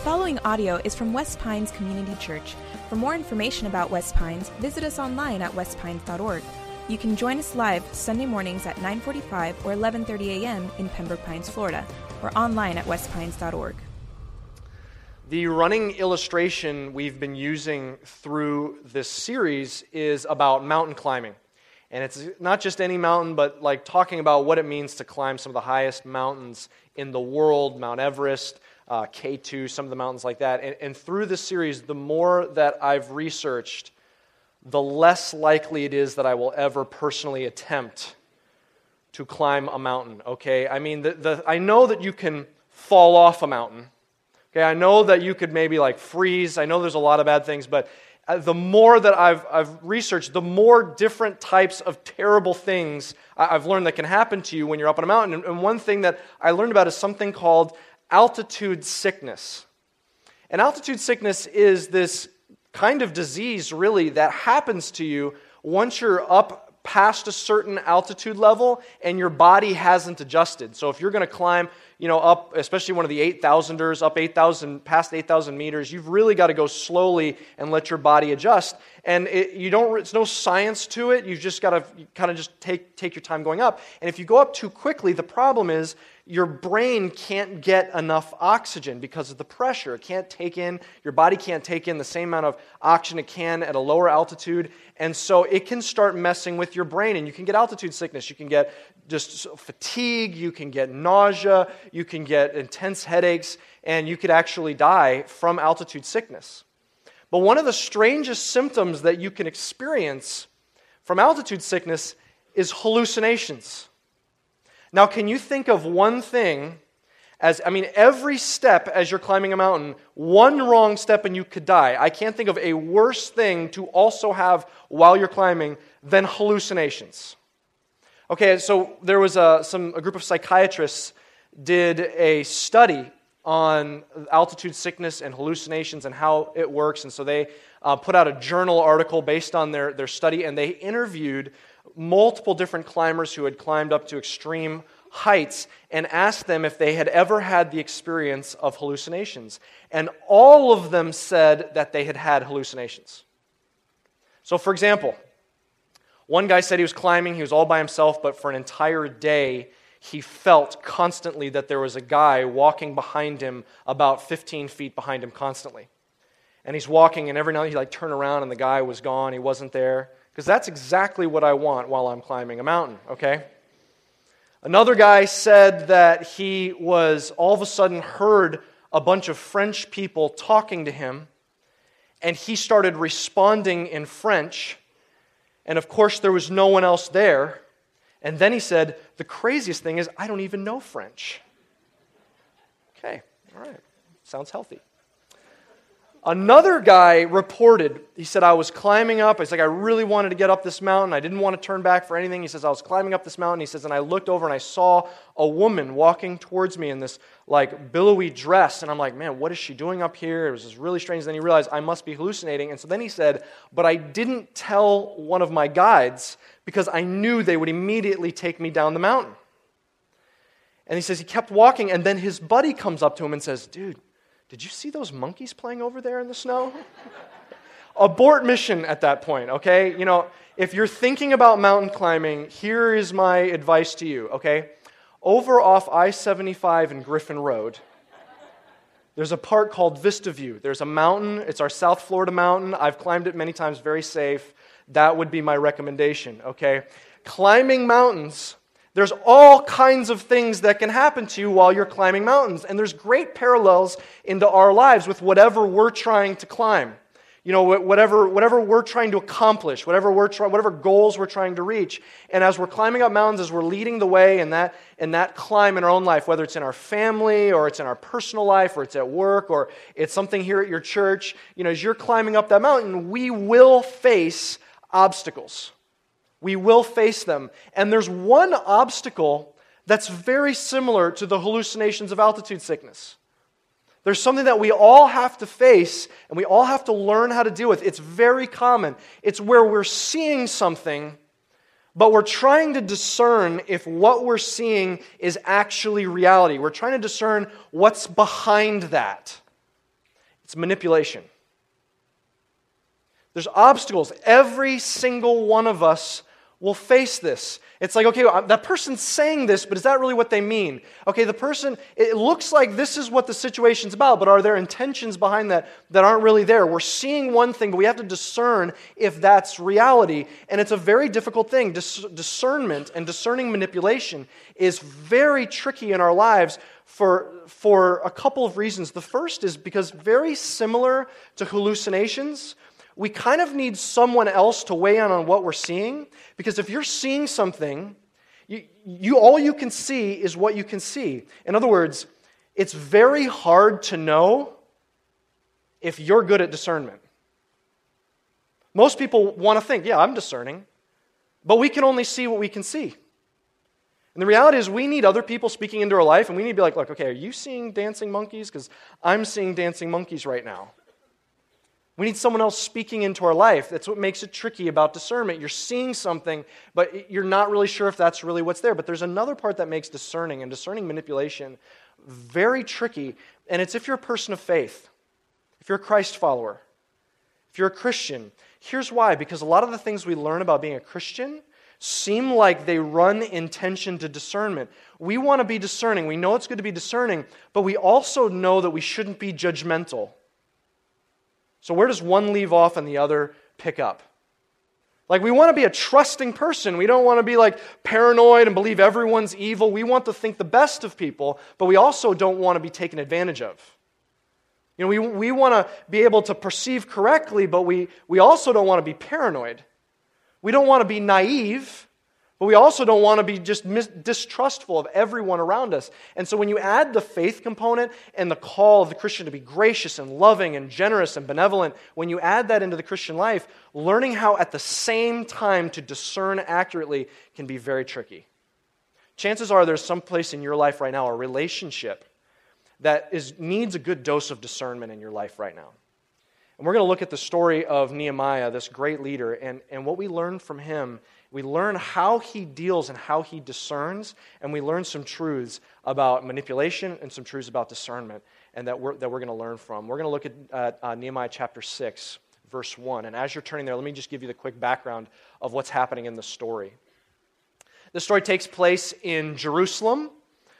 following audio is from West Pines Community Church. For more information about West Pines, visit us online at westpines.org. You can join us live Sunday mornings at 9:45 or 11:30 a.m. in Pembroke Pines, Florida, or online at westpines.org. The running illustration we've been using through this series is about mountain climbing. And it's not just any mountain, but like talking about what it means to climb some of the highest mountains in the world Mount Everest, uh, K2, some of the mountains like that. And, and through this series, the more that I've researched, the less likely it is that I will ever personally attempt to climb a mountain, okay? I mean, the, the, I know that you can fall off a mountain. Okay, I know that you could maybe like freeze. I know there's a lot of bad things, but uh, the more that I've, I've researched, the more different types of terrible things I've learned that can happen to you when you're up on a mountain. And one thing that I learned about is something called altitude sickness. And altitude sickness is this kind of disease, really, that happens to you once you're up past a certain altitude level and your body hasn't adjusted. So if you're going to climb, you know, up, especially one of the 8,000ers, up 8,000, past 8,000 meters, you've really got to go slowly and let your body adjust. And it, you don't, it's no science to it. You've just got to kind of just take, take your time going up. And if you go up too quickly, the problem is your brain can't get enough oxygen because of the pressure. It can't take in, your body can't take in the same amount of oxygen it can at a lower altitude. And so it can start messing with your brain, and you can get altitude sickness. You can get just fatigue, you can get nausea, you can get intense headaches, and you could actually die from altitude sickness. But one of the strangest symptoms that you can experience from altitude sickness is hallucinations. Now, can you think of one thing as, I mean, every step as you're climbing a mountain, one wrong step and you could die. I can't think of a worse thing to also have while you're climbing than hallucinations. Okay, so there was a, some, a group of psychiatrists did a study on altitude sickness and hallucinations and how it works. And so they uh, put out a journal article based on their, their study, and they interviewed multiple different climbers who had climbed up to extreme heights and asked them if they had ever had the experience of hallucinations. And all of them said that they had had hallucinations. So, for example, one guy said he was climbing, he was all by himself, but for an entire day, he felt constantly that there was a guy walking behind him, about 15 feet behind him, constantly. And he's walking, and every now and then he like turn around, and the guy was gone. He wasn't there. Because that's exactly what I want while I'm climbing a mountain, okay? Another guy said that he was all of a sudden heard a bunch of French people talking to him, and he started responding in French. And of course, there was no one else there. And then he said, The craziest thing is, I don't even know French. Okay, all right, sounds healthy. Another guy reported, he said, I was climbing up. He's like, I really wanted to get up this mountain. I didn't want to turn back for anything. He says, I was climbing up this mountain. He says, and I looked over and I saw a woman walking towards me in this like billowy dress. And I'm like, man, what is she doing up here? It was just really strange. Then he realized I must be hallucinating. And so then he said, but I didn't tell one of my guides because I knew they would immediately take me down the mountain. And he says he kept walking, and then his buddy comes up to him and says, dude, did you see those monkeys playing over there in the snow? Abort mission at that point, okay? You know, if you're thinking about mountain climbing, here is my advice to you, okay? Over off I 75 and Griffin Road, there's a park called Vista View. There's a mountain, it's our South Florida mountain. I've climbed it many times, very safe. That would be my recommendation, okay? Climbing mountains there's all kinds of things that can happen to you while you're climbing mountains. And there's great parallels into our lives with whatever we're trying to climb. You know, whatever, whatever we're trying to accomplish, whatever, we're try, whatever goals we're trying to reach. And as we're climbing up mountains, as we're leading the way in that, in that climb in our own life, whether it's in our family or it's in our personal life or it's at work or it's something here at your church, you know, as you're climbing up that mountain, we will face obstacles. We will face them. And there's one obstacle that's very similar to the hallucinations of altitude sickness. There's something that we all have to face and we all have to learn how to deal with. It's very common. It's where we're seeing something, but we're trying to discern if what we're seeing is actually reality. We're trying to discern what's behind that. It's manipulation. There's obstacles. Every single one of us will face this. It's like, okay, that person's saying this, but is that really what they mean? Okay, the person, it looks like this is what the situation's about, but are there intentions behind that that aren't really there? We're seeing one thing, but we have to discern if that's reality. And it's a very difficult thing. Dis- discernment and discerning manipulation is very tricky in our lives for, for a couple of reasons. The first is because, very similar to hallucinations, we kind of need someone else to weigh in on what we're seeing because if you're seeing something you, you, all you can see is what you can see. In other words it's very hard to know if you're good at discernment. Most people want to think yeah i'm discerning but we can only see what we can see. And the reality is we need other people speaking into our life and we need to be like look okay are you seeing dancing monkeys? Because i'm seeing dancing monkeys right now we need someone else speaking into our life. That's what makes it tricky about discernment. You're seeing something, but you're not really sure if that's really what's there. But there's another part that makes discerning and discerning manipulation very tricky, and it's if you're a person of faith, if you're a Christ follower, if you're a Christian. Here's why because a lot of the things we learn about being a Christian seem like they run in tension to discernment. We want to be discerning. We know it's good to be discerning, but we also know that we shouldn't be judgmental. So, where does one leave off and the other pick up? Like, we want to be a trusting person. We don't want to be like paranoid and believe everyone's evil. We want to think the best of people, but we also don't want to be taken advantage of. You know, we, we want to be able to perceive correctly, but we, we also don't want to be paranoid. We don't want to be naive, but we also don't want to be just mis- distrustful of everyone around us. And so when you add the faith component and the call of the Christian to be gracious and loving and generous and benevolent, when you add that into the Christian life, learning how at the same time to discern accurately can be very tricky. Chances are there's some place in your life right now, a relationship that is, needs a good dose of discernment in your life right now. And we're going to look at the story of Nehemiah, this great leader, and, and what we learn from him we learn how he deals and how he discerns, and we learn some truths about manipulation and some truths about discernment, and that we're, that we're going to learn from. We're going to look at uh, Nehemiah chapter 6, verse 1. And as you're turning there, let me just give you the quick background of what's happening in the story. The story takes place in Jerusalem,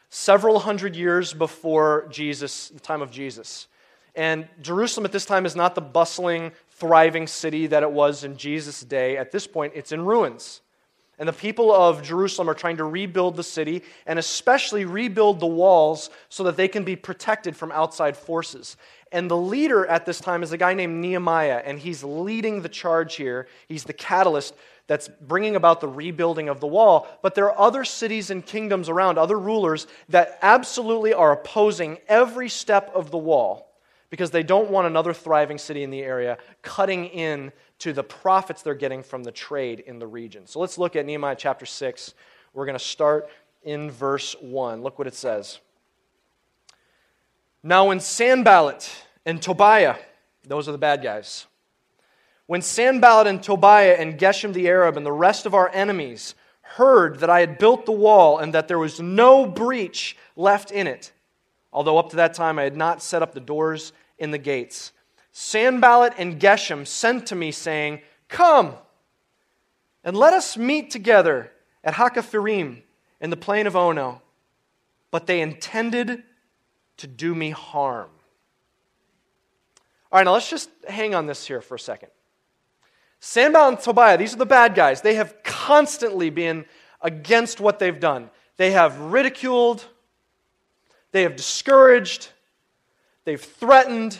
several hundred years before Jesus, the time of Jesus. And Jerusalem at this time is not the bustling, thriving city that it was in Jesus' day. At this point, it's in ruins. And the people of Jerusalem are trying to rebuild the city and especially rebuild the walls so that they can be protected from outside forces. And the leader at this time is a guy named Nehemiah, and he's leading the charge here. He's the catalyst that's bringing about the rebuilding of the wall. But there are other cities and kingdoms around, other rulers, that absolutely are opposing every step of the wall because they don't want another thriving city in the area cutting in to the profits they're getting from the trade in the region. So let's look at Nehemiah chapter 6. We're going to start in verse 1. Look what it says. Now, when Sanballat and Tobiah, those are the bad guys, when Sanballat and Tobiah and Geshem the Arab and the rest of our enemies heard that I had built the wall and that there was no breach left in it, although up to that time I had not set up the doors in the gates. Sanballat and Geshem sent to me, saying, Come and let us meet together at Hakkephirim in the plain of Ono. But they intended to do me harm. All right, now let's just hang on this here for a second. Sanballat and Tobiah, these are the bad guys. They have constantly been against what they've done. They have ridiculed, they have discouraged, They've threatened.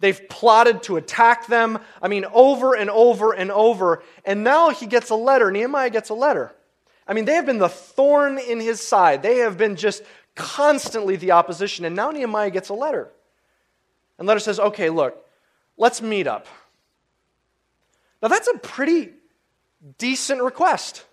They've plotted to attack them. I mean, over and over and over. And now he gets a letter. Nehemiah gets a letter. I mean, they have been the thorn in his side. They have been just constantly the opposition. And now Nehemiah gets a letter. And letter says, okay, look, let's meet up. Now, that's a pretty decent request.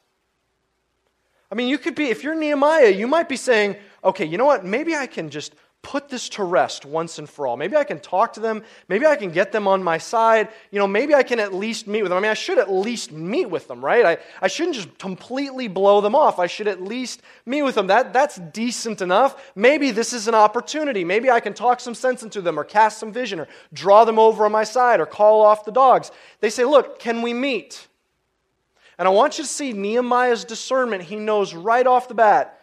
I mean, you could be, if you're Nehemiah, you might be saying, okay, you know what? Maybe I can just put this to rest once and for all. Maybe I can talk to them. Maybe I can get them on my side. You know, maybe I can at least meet with them. I mean, I should at least meet with them, right? I, I shouldn't just completely blow them off. I should at least meet with them. That, that's decent enough. Maybe this is an opportunity. Maybe I can talk some sense into them or cast some vision or draw them over on my side or call off the dogs. They say, Look, can we meet? And I want you to see Nehemiah's discernment. He knows right off the bat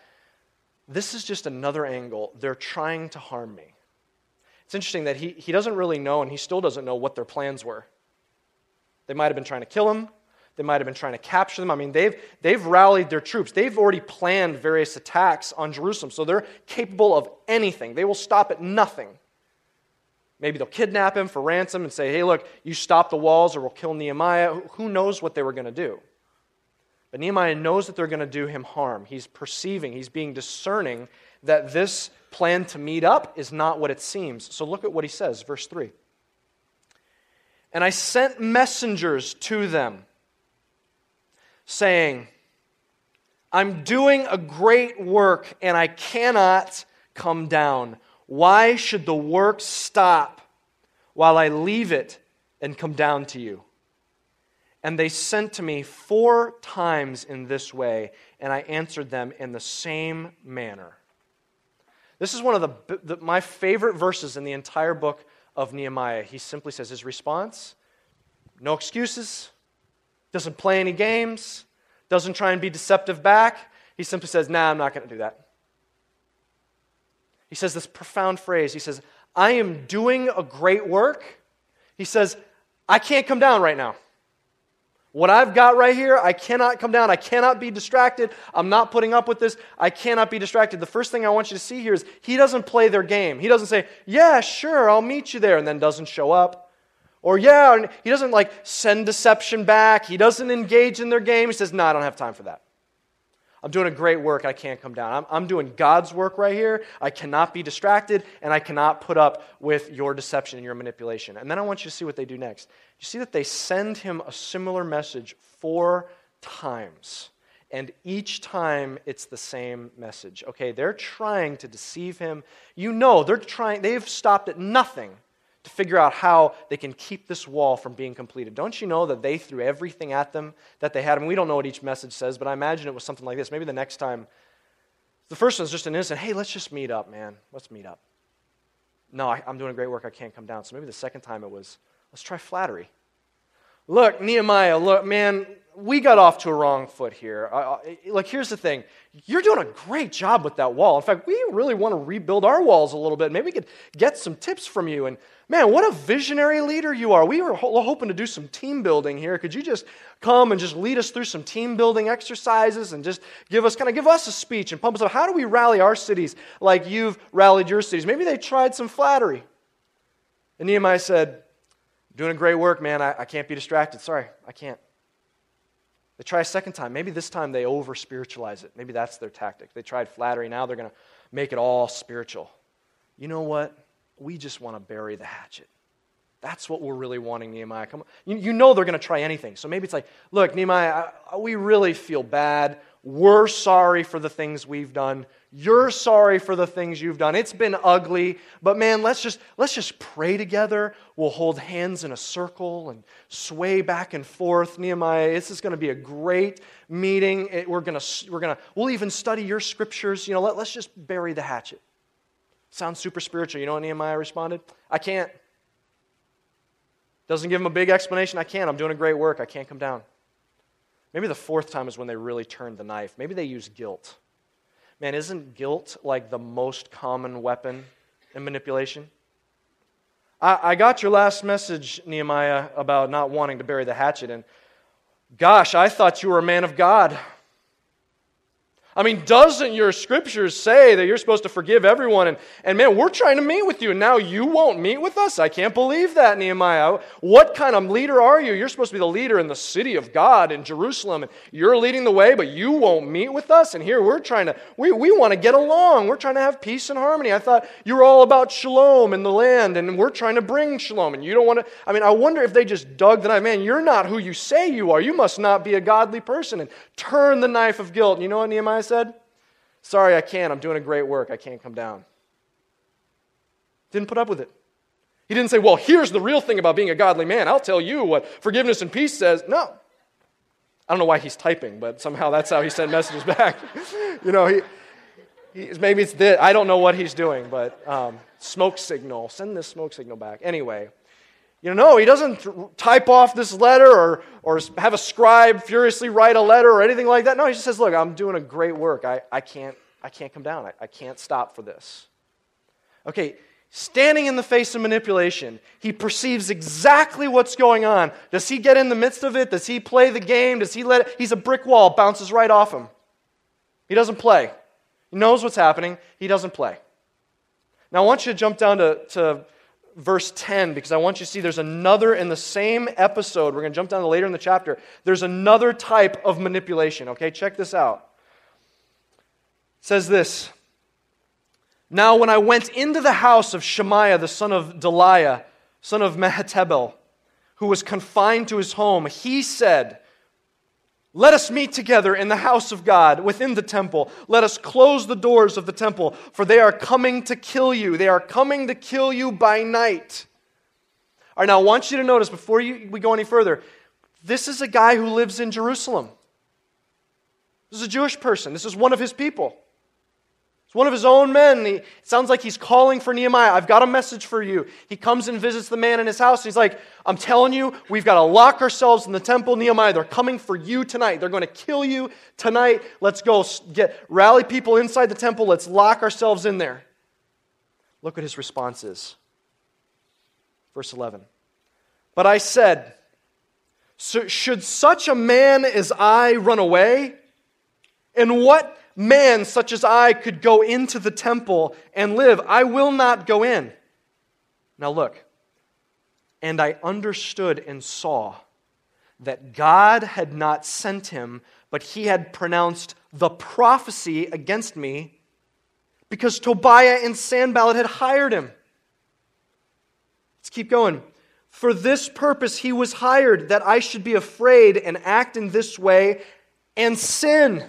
this is just another angle. They're trying to harm me. It's interesting that he, he doesn't really know, and he still doesn't know what their plans were. They might have been trying to kill him. They might have been trying to capture them. I mean, they've, they've rallied their troops. They've already planned various attacks on Jerusalem, so they're capable of anything. They will stop at nothing. Maybe they'll kidnap him for ransom and say, hey, look, you stop the walls or we'll kill Nehemiah. Who knows what they were going to do? But Nehemiah knows that they're going to do him harm. He's perceiving, he's being discerning that this plan to meet up is not what it seems. So look at what he says, verse 3. And I sent messengers to them, saying, I'm doing a great work and I cannot come down. Why should the work stop while I leave it and come down to you? And they sent to me four times in this way, and I answered them in the same manner. This is one of the, the, my favorite verses in the entire book of Nehemiah. He simply says his response no excuses, doesn't play any games, doesn't try and be deceptive back. He simply says, Nah, I'm not going to do that. He says this profound phrase. He says, I am doing a great work. He says, I can't come down right now. What I've got right here, I cannot come down. I cannot be distracted. I'm not putting up with this. I cannot be distracted. The first thing I want you to see here is he doesn't play their game. He doesn't say, Yeah, sure, I'll meet you there, and then doesn't show up. Or, Yeah, he doesn't like send deception back. He doesn't engage in their game. He says, No, I don't have time for that. I'm doing a great work. I can't come down. I'm, I'm doing God's work right here. I cannot be distracted, and I cannot put up with your deception and your manipulation. And then I want you to see what they do next. You see that they send him a similar message four times. And each time it's the same message. Okay, they're trying to deceive him. You know, they're trying, they've stopped at nothing to figure out how they can keep this wall from being completed. Don't you know that they threw everything at them that they had? I mean, we don't know what each message says, but I imagine it was something like this. Maybe the next time, the first one's just an instant, hey, let's just meet up, man. Let's meet up. No, I, am doing great work. I can't come down. So maybe the second time it was, let's try flattery. Look, Nehemiah, look, man, we got off to a wrong foot here. Uh, like, here's the thing you're doing a great job with that wall. In fact, we really want to rebuild our walls a little bit. Maybe we could get some tips from you. And man, what a visionary leader you are. We were ho- hoping to do some team building here. Could you just come and just lead us through some team building exercises and just give us, kind of give us a speech and pump us up? How do we rally our cities like you've rallied your cities? Maybe they tried some flattery. And Nehemiah said, Doing a great work, man. I, I can't be distracted. Sorry, I can't. They try a second time. Maybe this time they over spiritualize it. Maybe that's their tactic. They tried flattery. Now they're going to make it all spiritual. You know what? We just want to bury the hatchet. That's what we're really wanting, Nehemiah. Come on. You, you know they're going to try anything. So maybe it's like, look, Nehemiah, I, we really feel bad. We're sorry for the things we've done. You're sorry for the things you've done. It's been ugly, but man, let's just let's just pray together. We'll hold hands in a circle and sway back and forth. Nehemiah, this is going to be a great meeting. It, we're going to we're going to we'll even study your scriptures. You know, let, let's just bury the hatchet. Sounds super spiritual. You know what Nehemiah responded? I can't. Doesn't give him a big explanation. I can't. I'm doing a great work. I can't come down. Maybe the fourth time is when they really turned the knife. Maybe they used guilt. Man, isn't guilt like the most common weapon in manipulation? I, I got your last message, Nehemiah, about not wanting to bury the hatchet, and gosh, I thought you were a man of God. I mean, doesn't your scriptures say that you're supposed to forgive everyone? And, and man, we're trying to meet with you, and now you won't meet with us? I can't believe that, Nehemiah. What kind of leader are you? You're supposed to be the leader in the city of God in Jerusalem, and you're leading the way, but you won't meet with us? And here we're trying to, we, we want to get along. We're trying to have peace and harmony. I thought you were all about shalom in the land, and we're trying to bring shalom, and you don't want to. I mean, I wonder if they just dug the knife. Man, you're not who you say you are. You must not be a godly person, and turn the knife of guilt. You know what Nehemiah said? Sorry, I can't. I'm doing a great work. I can't come down. Didn't put up with it. He didn't say, Well, here's the real thing about being a godly man. I'll tell you what forgiveness and peace says. No. I don't know why he's typing, but somehow that's how he sent messages back. you know, he, maybe it's this. I don't know what he's doing, but um, smoke signal. Send this smoke signal back. Anyway, you know, no, he doesn't type off this letter or, or have a scribe furiously write a letter or anything like that. No, he just says, Look, I'm doing a great work. I, I, can't, I can't come down. I, I can't stop for this. Okay, standing in the face of manipulation, he perceives exactly what's going on. Does he get in the midst of it? Does he play the game? Does he let it? He's a brick wall, bounces right off him. He doesn't play. He knows what's happening, he doesn't play. Now, I want you to jump down to, to verse 10 because I want you to see there's another in the same episode. We're going to jump down to later in the chapter. There's another type of manipulation. Okay, check this out. It says this Now, when I went into the house of Shemaiah, the son of Delaiah, son of Mehetabel, who was confined to his home, he said, let us meet together in the house of God within the temple. Let us close the doors of the temple, for they are coming to kill you. They are coming to kill you by night. All right, now I want you to notice before you, we go any further this is a guy who lives in Jerusalem. This is a Jewish person, this is one of his people. It's one of his own men. He, it sounds like he's calling for Nehemiah. I've got a message for you. He comes and visits the man in his house. And he's like, I'm telling you, we've got to lock ourselves in the temple. Nehemiah, they're coming for you tonight. They're going to kill you tonight. Let's go get rally people inside the temple. Let's lock ourselves in there. Look what his response is. Verse 11. But I said, Should such a man as I run away? And what man such as I could go into the temple and live. I will not go in. Now look. And I understood and saw that God had not sent him, but he had pronounced the prophecy against me because Tobiah and Sanballat had hired him. Let's keep going. For this purpose he was hired, that I should be afraid and act in this way and sin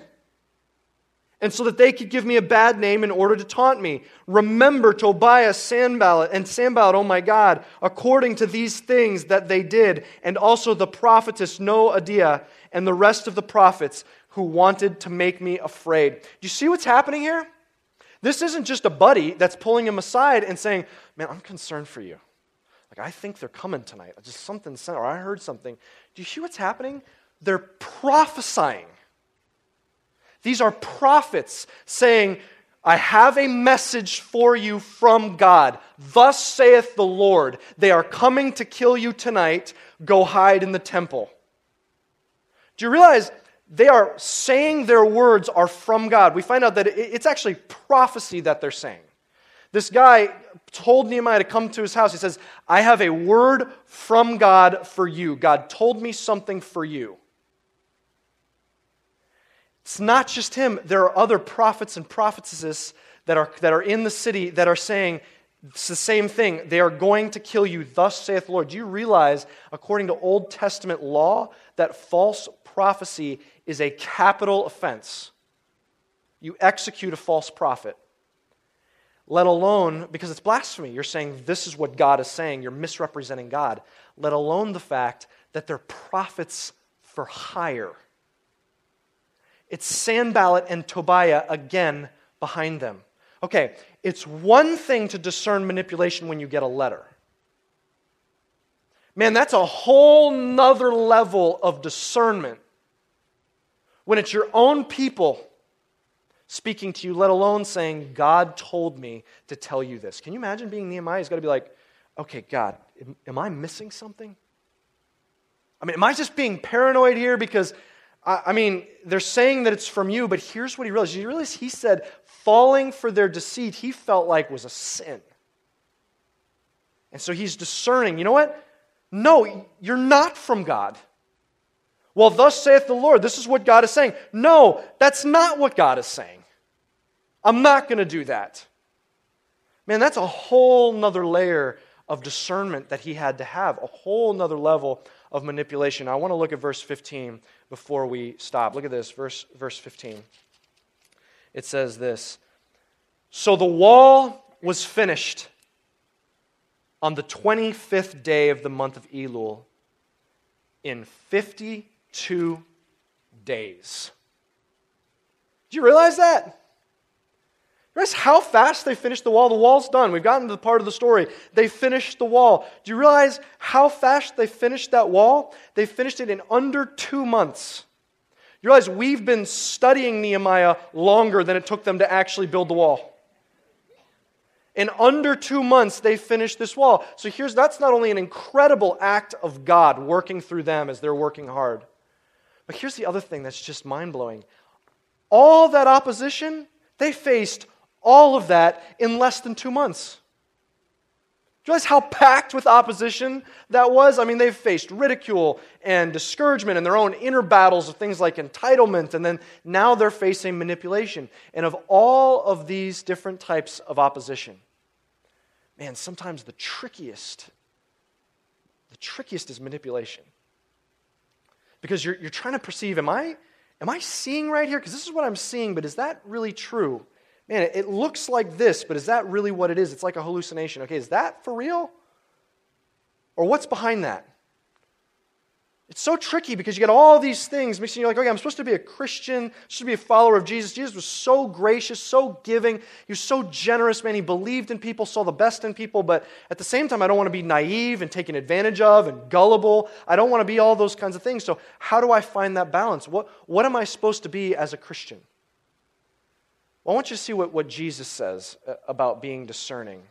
and so that they could give me a bad name in order to taunt me. Remember Tobiah, Sanballat, and Sanballat, oh my God, according to these things that they did, and also the prophetess Noadiah and the rest of the prophets who wanted to make me afraid. Do you see what's happening here? This isn't just a buddy that's pulling him aside and saying, Man, I'm concerned for you. Like, I think they're coming tonight. Just something, or I heard something. Do you see what's happening? They're prophesying. These are prophets saying, I have a message for you from God. Thus saith the Lord, they are coming to kill you tonight. Go hide in the temple. Do you realize they are saying their words are from God? We find out that it's actually prophecy that they're saying. This guy told Nehemiah to come to his house. He says, I have a word from God for you. God told me something for you. It's not just him. There are other prophets and prophetesses that are, that are in the city that are saying it's the same thing. They are going to kill you. Thus saith the Lord. Do you realize, according to Old Testament law, that false prophecy is a capital offense? You execute a false prophet. Let alone, because it's blasphemy, you're saying this is what God is saying, you're misrepresenting God. Let alone the fact that they're prophets for hire. It's Sanballat and Tobiah again behind them. Okay, it's one thing to discern manipulation when you get a letter. Man, that's a whole nother level of discernment when it's your own people speaking to you, let alone saying, God told me to tell you this. Can you imagine being Nehemiah? He's got to be like, okay, God, am, am I missing something? I mean, am I just being paranoid here because I mean, they're saying that it's from you, but here's what he realized. You realize he said falling for their deceit, he felt like was a sin. And so he's discerning, you know what? No, you're not from God. Well, thus saith the Lord. This is what God is saying. No, that's not what God is saying. I'm not going to do that. Man, that's a whole nother layer of discernment that he had to have, a whole nother level of manipulation. I want to look at verse 15 before we stop. Look at this, verse, verse 15. It says this So the wall was finished on the 25th day of the month of Elul in 52 days. Do you realize that? Realize how fast they finished the wall? The wall's done. We've gotten to the part of the story. They finished the wall. Do you realize how fast they finished that wall? They finished it in under two months. You realize we've been studying Nehemiah longer than it took them to actually build the wall. In under two months, they finished this wall. So here's that's not only an incredible act of God working through them as they're working hard, but here's the other thing that's just mind blowing. All that opposition, they faced all of that in less than two months. Do you realize how packed with opposition that was? I mean, they've faced ridicule and discouragement and their own inner battles of things like entitlement, and then now they're facing manipulation. And of all of these different types of opposition, man, sometimes the trickiest, the trickiest is manipulation. Because you're, you're trying to perceive, am I, am I seeing right here? Because this is what I'm seeing, but is that really true? Man, it looks like this, but is that really what it is? It's like a hallucination. Okay, is that for real? Or what's behind that? It's so tricky because you get all these things mixing. You're like, okay, I'm supposed to be a Christian, supposed to be a follower of Jesus. Jesus was so gracious, so giving. He was so generous, man. He believed in people, saw the best in people. But at the same time, I don't want to be naive and taken advantage of and gullible. I don't want to be all those kinds of things. So, how do I find that balance? What, what am I supposed to be as a Christian? I want you to see what, what Jesus says uh, about being discerning.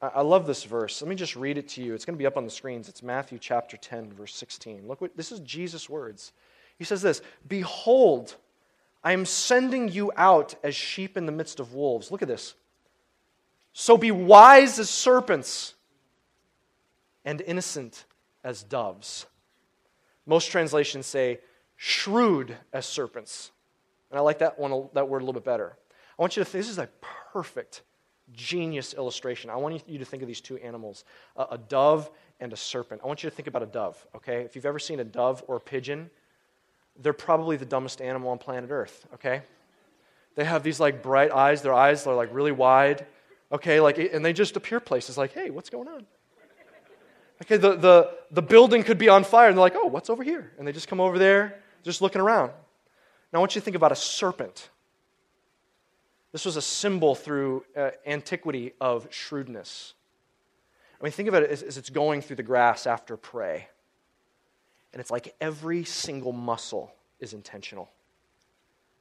I, I love this verse. Let me just read it to you. It's going to be up on the screens. It's Matthew chapter 10, verse 16. Look what this is Jesus' words. He says this Behold, I am sending you out as sheep in the midst of wolves. Look at this. So be wise as serpents and innocent as doves. Most translations say shrewd as serpents. And I like that one, that word a little bit better. I want you to think this is a perfect, genius illustration. I want you to think of these two animals a, a dove and a serpent. I want you to think about a dove, okay? If you've ever seen a dove or a pigeon, they're probably the dumbest animal on planet Earth, okay? They have these like bright eyes, their eyes are like really wide, okay? Like, and they just appear places like, hey, what's going on? Okay, the, the, the building could be on fire, and they're like, oh, what's over here? And they just come over there, just looking around. Now, I want you to think about a serpent. This was a symbol through uh, antiquity of shrewdness. I mean, think of it as, as it's going through the grass after prey. And it's like every single muscle is intentional.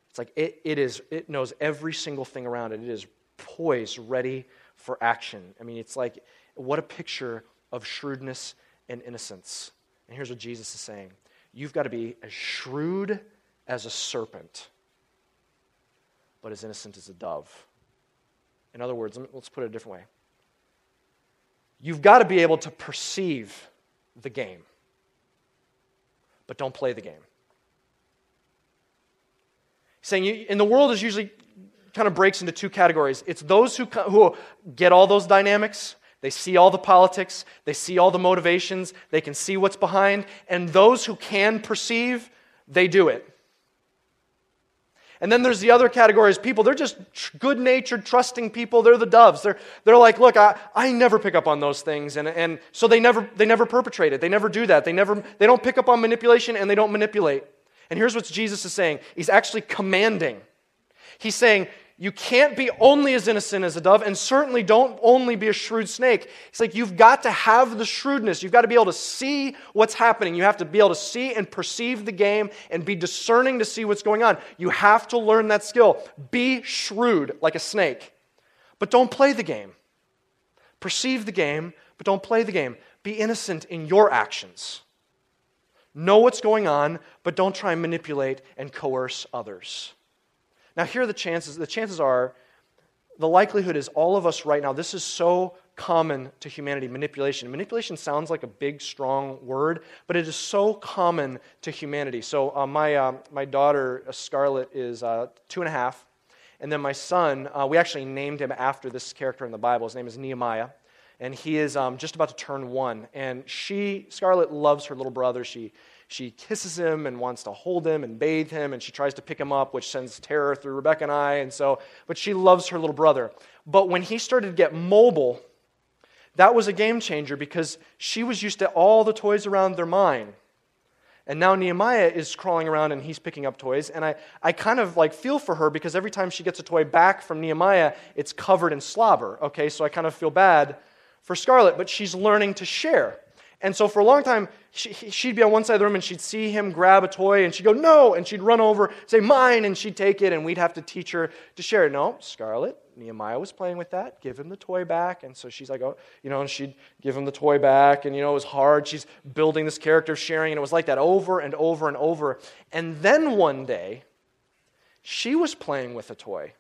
It's like it, it, is, it knows every single thing around it. It is poised, ready for action. I mean, it's like, what a picture of shrewdness and innocence. And here's what Jesus is saying You've got to be as shrewd as a serpent, but as innocent as a dove. In other words, let's put it a different way. You've got to be able to perceive the game, but don't play the game. Saying in the world is usually kind of breaks into two categories. It's those who, who get all those dynamics, they see all the politics, they see all the motivations, they can see what's behind, and those who can perceive, they do it. And then there's the other category is people, they're just good natured, trusting people. They're the doves. They're, they're like, look, I, I never pick up on those things. And, and so they never, they never perpetrate it. They never do that. They, never, they don't pick up on manipulation and they don't manipulate. And here's what Jesus is saying He's actually commanding. He's saying, you can't be only as innocent as a dove, and certainly don't only be a shrewd snake. It's like you've got to have the shrewdness. You've got to be able to see what's happening. You have to be able to see and perceive the game and be discerning to see what's going on. You have to learn that skill. Be shrewd like a snake, but don't play the game. Perceive the game, but don't play the game. Be innocent in your actions. Know what's going on, but don't try and manipulate and coerce others. Now, here are the chances. The chances are, the likelihood is all of us right now, this is so common to humanity manipulation. Manipulation sounds like a big, strong word, but it is so common to humanity. So, uh, my, uh, my daughter, uh, Scarlett, is uh, two and a half. And then my son, uh, we actually named him after this character in the Bible. His name is Nehemiah. And he is um, just about to turn one. And she, Scarlett, loves her little brother. She, she kisses him and wants to hold him and bathe him, and she tries to pick him up, which sends terror through Rebecca and I. And so, but she loves her little brother. But when he started to get mobile, that was a game changer because she was used to all the toys around their mine. And now Nehemiah is crawling around and he's picking up toys. And I, I kind of like feel for her because every time she gets a toy back from Nehemiah, it's covered in slobber. Okay, so I kind of feel bad for Scarlett, but she's learning to share. And so for a long time, she, she'd be on one side of the room and she'd see him grab a toy and she'd go, no, and she'd run over, say, mine, and she'd take it, and we'd have to teach her to share. it. No, Scarlett, Nehemiah was playing with that. Give him the toy back. And so she's like, oh, you know, and she'd give him the toy back. And, you know, it was hard. She's building this character, of sharing, and it was like that over and over and over. And then one day, she was playing with a toy.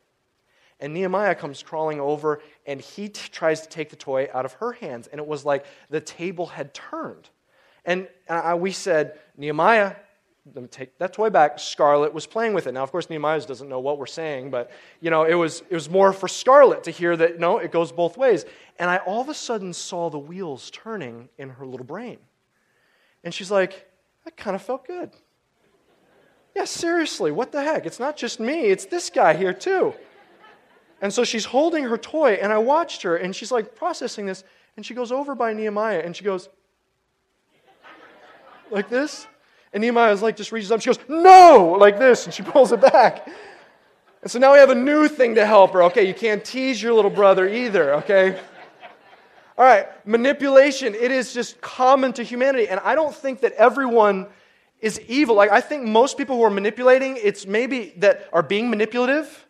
And Nehemiah comes crawling over and he t- tries to take the toy out of her hands. And it was like the table had turned. And uh, we said, Nehemiah, let me take that toy back. Scarlett was playing with it. Now, of course, Nehemiah doesn't know what we're saying, but you know, it was it was more for Scarlett to hear that no, it goes both ways. And I all of a sudden saw the wheels turning in her little brain. And she's like, that kind of felt good. Yeah, seriously, what the heck? It's not just me, it's this guy here too. And so she's holding her toy, and I watched her, and she's like processing this, and she goes over by Nehemiah, and she goes, like this. And Nehemiah is like, just reaches up. She goes, No, like this. And she pulls it back. And so now we have a new thing to help her. Okay, you can't tease your little brother either, okay? All right, manipulation, it is just common to humanity. And I don't think that everyone is evil. Like, I think most people who are manipulating, it's maybe that are being manipulative.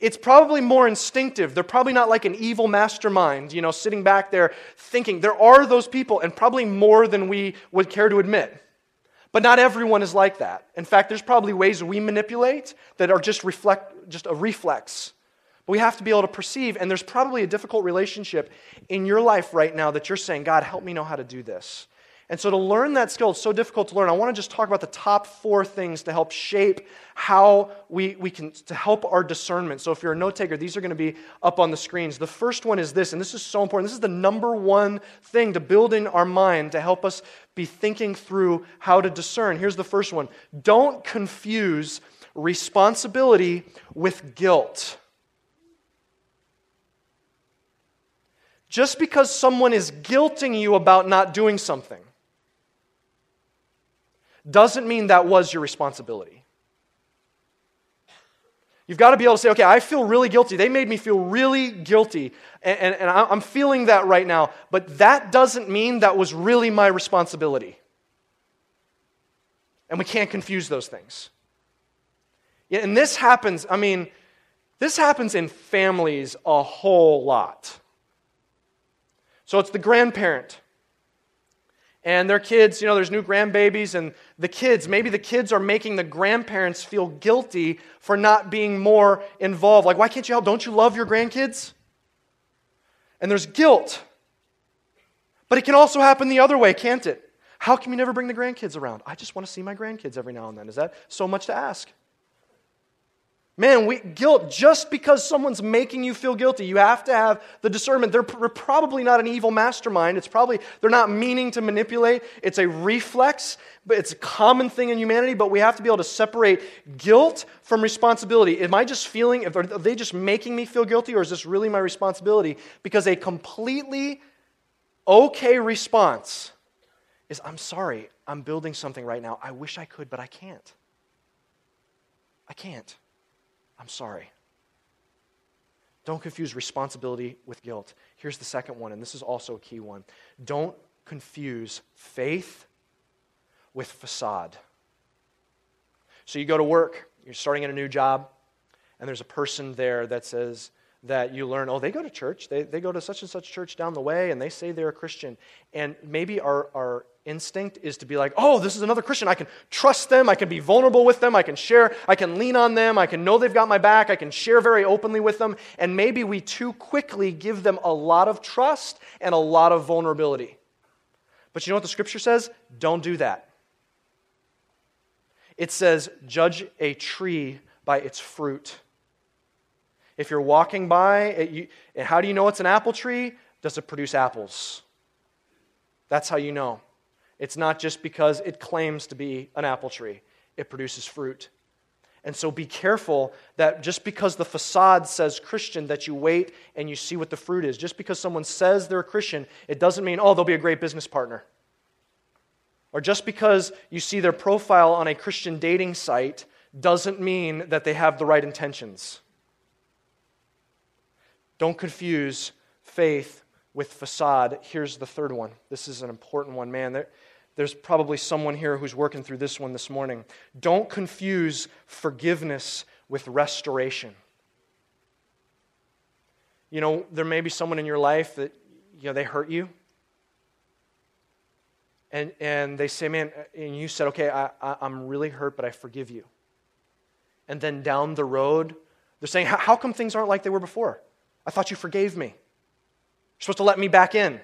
It's probably more instinctive. They're probably not like an evil mastermind, you know, sitting back there thinking. There are those people, and probably more than we would care to admit. But not everyone is like that. In fact, there's probably ways we manipulate that are just reflect just a reflex. But we have to be able to perceive, and there's probably a difficult relationship in your life right now that you're saying, God, help me know how to do this. And so, to learn that skill, it's so difficult to learn. I want to just talk about the top four things to help shape how we, we can, to help our discernment. So, if you're a note taker, these are going to be up on the screens. The first one is this, and this is so important. This is the number one thing to build in our mind to help us be thinking through how to discern. Here's the first one don't confuse responsibility with guilt. Just because someone is guilting you about not doing something doesn't mean that was your responsibility. You've got to be able to say, okay, I feel really guilty. They made me feel really guilty, and, and, and, I'm feeling that right now, but that doesn't mean that was really my responsibility. And we can't confuse those things. And this happens, I mean, this happens in families a whole lot. So it's the grandparent and their kids, you know, there's new grandbabies, and the kids, maybe the kids are making the grandparents feel guilty for not being more involved. Like, why can't you help? Don't you love your grandkids? And there's guilt. But it can also happen the other way, can't it? How can you never bring the grandkids around? I just want to see my grandkids every now and then. Is that so much to ask? Man, we, guilt, just because someone's making you feel guilty, you have to have the discernment. They're pr- probably not an evil mastermind. It's probably, they're not meaning to manipulate. It's a reflex, but it's a common thing in humanity, but we have to be able to separate guilt from responsibility. Am I just feeling, are they just making me feel guilty, or is this really my responsibility? Because a completely okay response is, I'm sorry, I'm building something right now. I wish I could, but I can't. I can't. I'm sorry. Don't confuse responsibility with guilt. Here's the second one, and this is also a key one. Don't confuse faith with facade. So you go to work, you're starting in a new job, and there's a person there that says, that you learn, oh, they go to church. They, they go to such and such church down the way, and they say they're a Christian. And maybe our, our instinct is to be like, oh, this is another Christian. I can trust them. I can be vulnerable with them. I can share. I can lean on them. I can know they've got my back. I can share very openly with them. And maybe we too quickly give them a lot of trust and a lot of vulnerability. But you know what the scripture says? Don't do that. It says, judge a tree by its fruit. If you're walking by, you, how do you know it's an apple tree? Does it produce apples? That's how you know. It's not just because it claims to be an apple tree, it produces fruit. And so be careful that just because the facade says Christian, that you wait and you see what the fruit is. Just because someone says they're a Christian, it doesn't mean, oh, they'll be a great business partner. Or just because you see their profile on a Christian dating site doesn't mean that they have the right intentions. Don't confuse faith with facade. Here's the third one. This is an important one. Man, there, there's probably someone here who's working through this one this morning. Don't confuse forgiveness with restoration. You know, there may be someone in your life that, you know, they hurt you. And, and they say, man, and you said, okay, I, I, I'm really hurt, but I forgive you. And then down the road, they're saying, how come things aren't like they were before? I thought you forgave me. You're supposed to let me back in.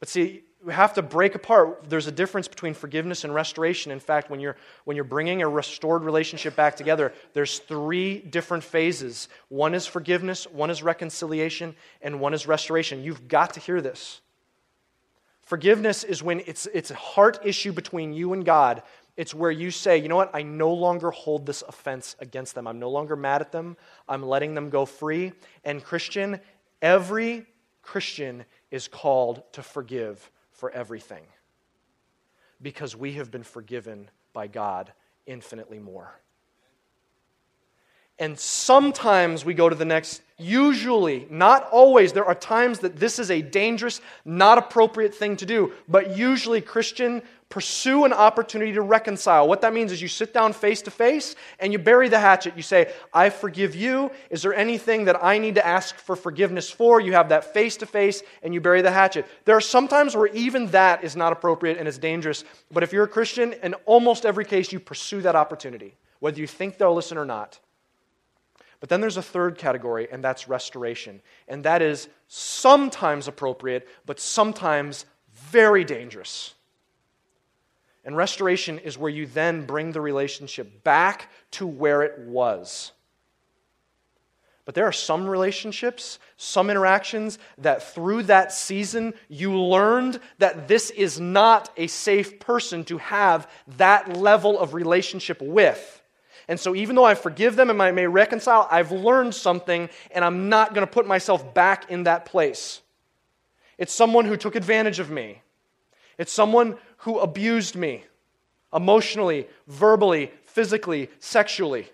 But see, we have to break apart. There's a difference between forgiveness and restoration. In fact, when you're, when you're bringing a restored relationship back together, there's three different phases. One is forgiveness, one is reconciliation, and one is restoration. You've got to hear this. Forgiveness is when it's, it's a heart issue between you and God. It's where you say, you know what, I no longer hold this offense against them. I'm no longer mad at them. I'm letting them go free. And, Christian, every Christian is called to forgive for everything because we have been forgiven by God infinitely more. And sometimes we go to the next, usually, not always. There are times that this is a dangerous, not appropriate thing to do. But usually, Christian, pursue an opportunity to reconcile. What that means is you sit down face to face and you bury the hatchet. You say, I forgive you. Is there anything that I need to ask for forgiveness for? You have that face to face and you bury the hatchet. There are some times where even that is not appropriate and it's dangerous. But if you're a Christian, in almost every case, you pursue that opportunity, whether you think they'll listen or not. But then there's a third category, and that's restoration. And that is sometimes appropriate, but sometimes very dangerous. And restoration is where you then bring the relationship back to where it was. But there are some relationships, some interactions that through that season you learned that this is not a safe person to have that level of relationship with. And so, even though I forgive them and I may reconcile, I've learned something and I'm not going to put myself back in that place. It's someone who took advantage of me, it's someone who abused me emotionally, verbally, physically, sexually.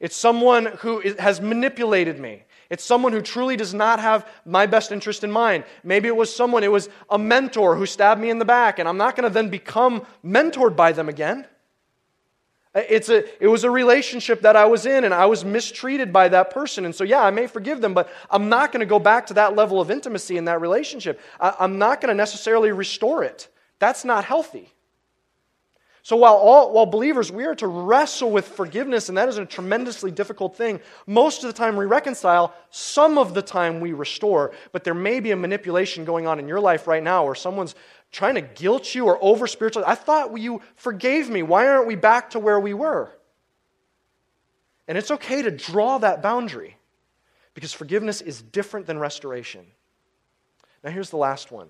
It's someone who has manipulated me. It's someone who truly does not have my best interest in mind. Maybe it was someone, it was a mentor who stabbed me in the back, and I'm not going to then become mentored by them again. It's a, it was a relationship that I was in, and I was mistreated by that person. And so, yeah, I may forgive them, but I'm not going to go back to that level of intimacy in that relationship. I, I'm not going to necessarily restore it. That's not healthy. So while all while believers we are to wrestle with forgiveness and that is a tremendously difficult thing, most of the time we reconcile, some of the time we restore, but there may be a manipulation going on in your life right now where someone's trying to guilt you or over spiritual. I thought you forgave me. Why aren't we back to where we were? And it's okay to draw that boundary because forgiveness is different than restoration. Now here's the last one.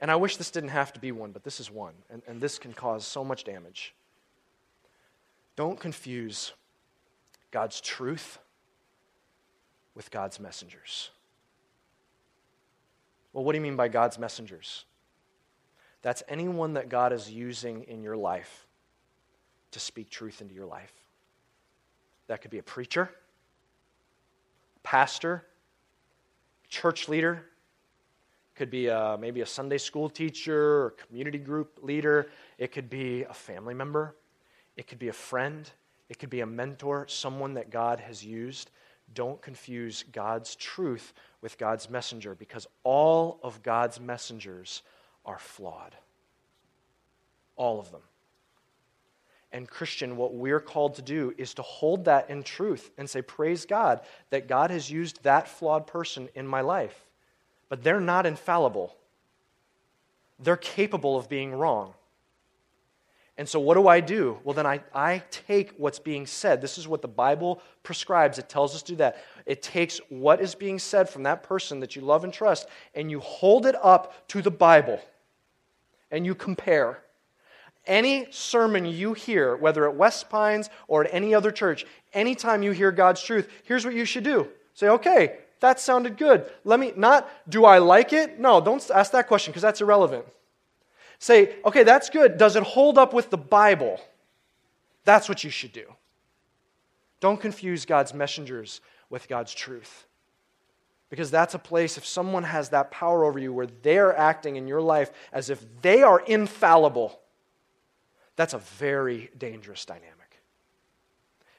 And I wish this didn't have to be one, but this is one. And, and this can cause so much damage. Don't confuse God's truth with God's messengers. Well, what do you mean by God's messengers? That's anyone that God is using in your life to speak truth into your life. That could be a preacher, pastor, church leader, could be a, maybe a Sunday school teacher or community group leader. It could be a family member. It could be a friend. It could be a mentor, someone that God has used. Don't confuse God's truth with God's messenger because all of God's messengers are flawed. All of them. And, Christian, what we're called to do is to hold that in truth and say, Praise God that God has used that flawed person in my life but they're not infallible. They're capable of being wrong. And so, what do I do? Well, then I, I take what's being said. This is what the Bible prescribes. It tells us to do that. It takes what is being said from that person that you love and trust, and you hold it up to the Bible, and you compare. Any sermon you hear, whether at West Pines or at any other church, anytime you hear God's truth, here's what you should do. Say, okay, that sounded good. Let me, not, do I like it? No, don't ask that question because that's irrelevant. Say, okay, that's good. Does it hold up with the Bible? That's what you should do. Don't confuse God's messengers with God's truth. Because that's a place, if someone has that power over you where they're acting in your life as if they are infallible, that's a very dangerous dynamic.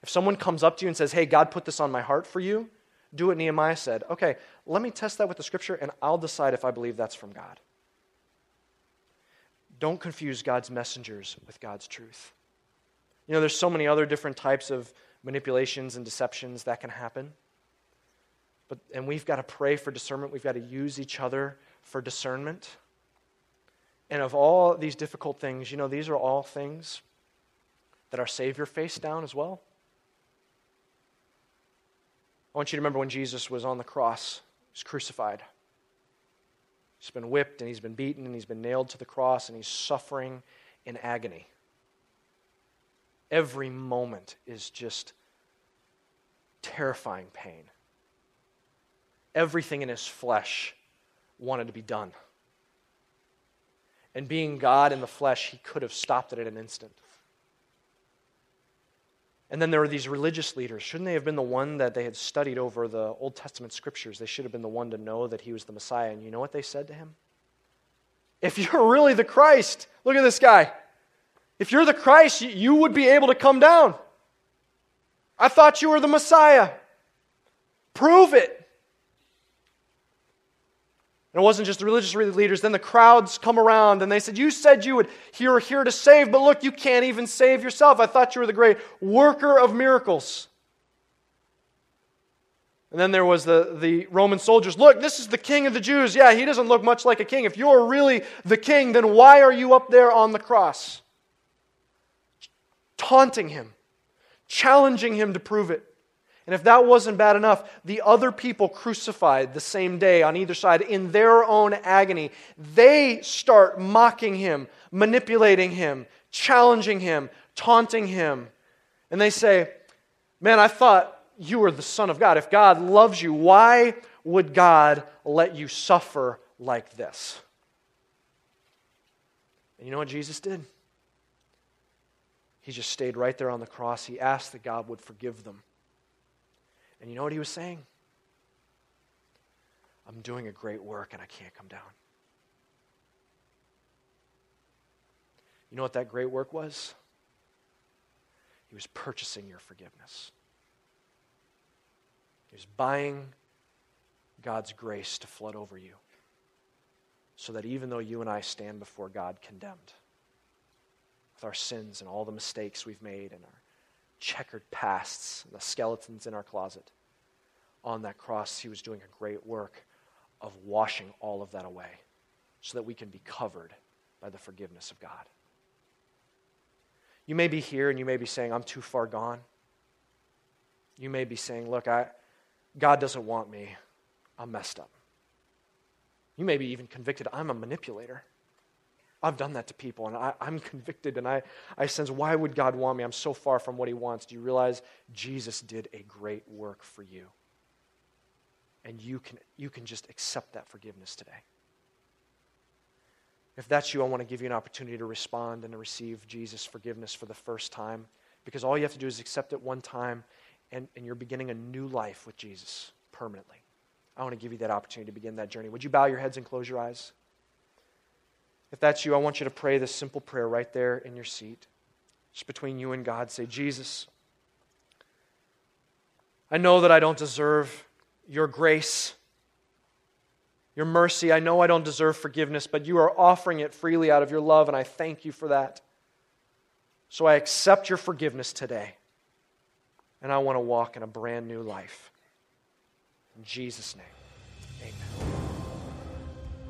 If someone comes up to you and says, Hey, God put this on my heart for you, do what Nehemiah said. Okay, let me test that with the scripture and I'll decide if I believe that's from God. Don't confuse God's messengers with God's truth. You know, there's so many other different types of manipulations and deceptions that can happen. But, and we've got to pray for discernment. We've got to use each other for discernment. And of all these difficult things, you know, these are all things that our Savior faced down as well. I want you to remember when Jesus was on the cross, he was crucified. He's been whipped and he's been beaten and he's been nailed to the cross and he's suffering in agony. Every moment is just terrifying pain. Everything in his flesh wanted to be done. And being God in the flesh, he could have stopped it at an instant. And then there were these religious leaders. Shouldn't they have been the one that they had studied over the Old Testament scriptures? They should have been the one to know that he was the Messiah. And you know what they said to him? If you're really the Christ, look at this guy. If you're the Christ, you would be able to come down. I thought you were the Messiah. Prove it. And it wasn't just the religious leaders. Then the crowds come around and they said, You said you would you're here to save, but look, you can't even save yourself. I thought you were the great worker of miracles. And then there was the, the Roman soldiers. Look, this is the king of the Jews. Yeah, he doesn't look much like a king. If you're really the king, then why are you up there on the cross? Taunting him, challenging him to prove it. And if that wasn't bad enough, the other people crucified the same day on either side in their own agony, they start mocking him, manipulating him, challenging him, taunting him. And they say, Man, I thought you were the Son of God. If God loves you, why would God let you suffer like this? And you know what Jesus did? He just stayed right there on the cross. He asked that God would forgive them. And you know what he was saying? I'm doing a great work and I can't come down. You know what that great work was? He was purchasing your forgiveness. He was buying God's grace to flood over you. So that even though you and I stand before God condemned with our sins and all the mistakes we've made and our checkered pasts, the skeletons in our closet. On that cross, he was doing a great work of washing all of that away so that we can be covered by the forgiveness of God. You may be here and you may be saying, I'm too far gone. You may be saying, Look, I, God doesn't want me. I'm messed up. You may be even convicted, I'm a manipulator. I've done that to people, and I, am convicted, and I, I sense, why would God want me? I'm so far from what He wants. Do you realize Jesus did a great work for you? And you can, you can just accept that forgiveness today. If that's you, I want to give you an opportunity to respond and to receive Jesus' forgiveness for the first time. Because all you have to do is accept it one time, and, and you're beginning a new life with Jesus permanently. I want to give you that opportunity to begin that journey. Would you bow your heads and close your eyes? If that's you, I want you to pray this simple prayer right there in your seat. Just between you and God. Say, Jesus, I know that I don't deserve your grace, your mercy. I know I don't deserve forgiveness, but you are offering it freely out of your love, and I thank you for that. So I accept your forgiveness today, and I want to walk in a brand new life. In Jesus' name.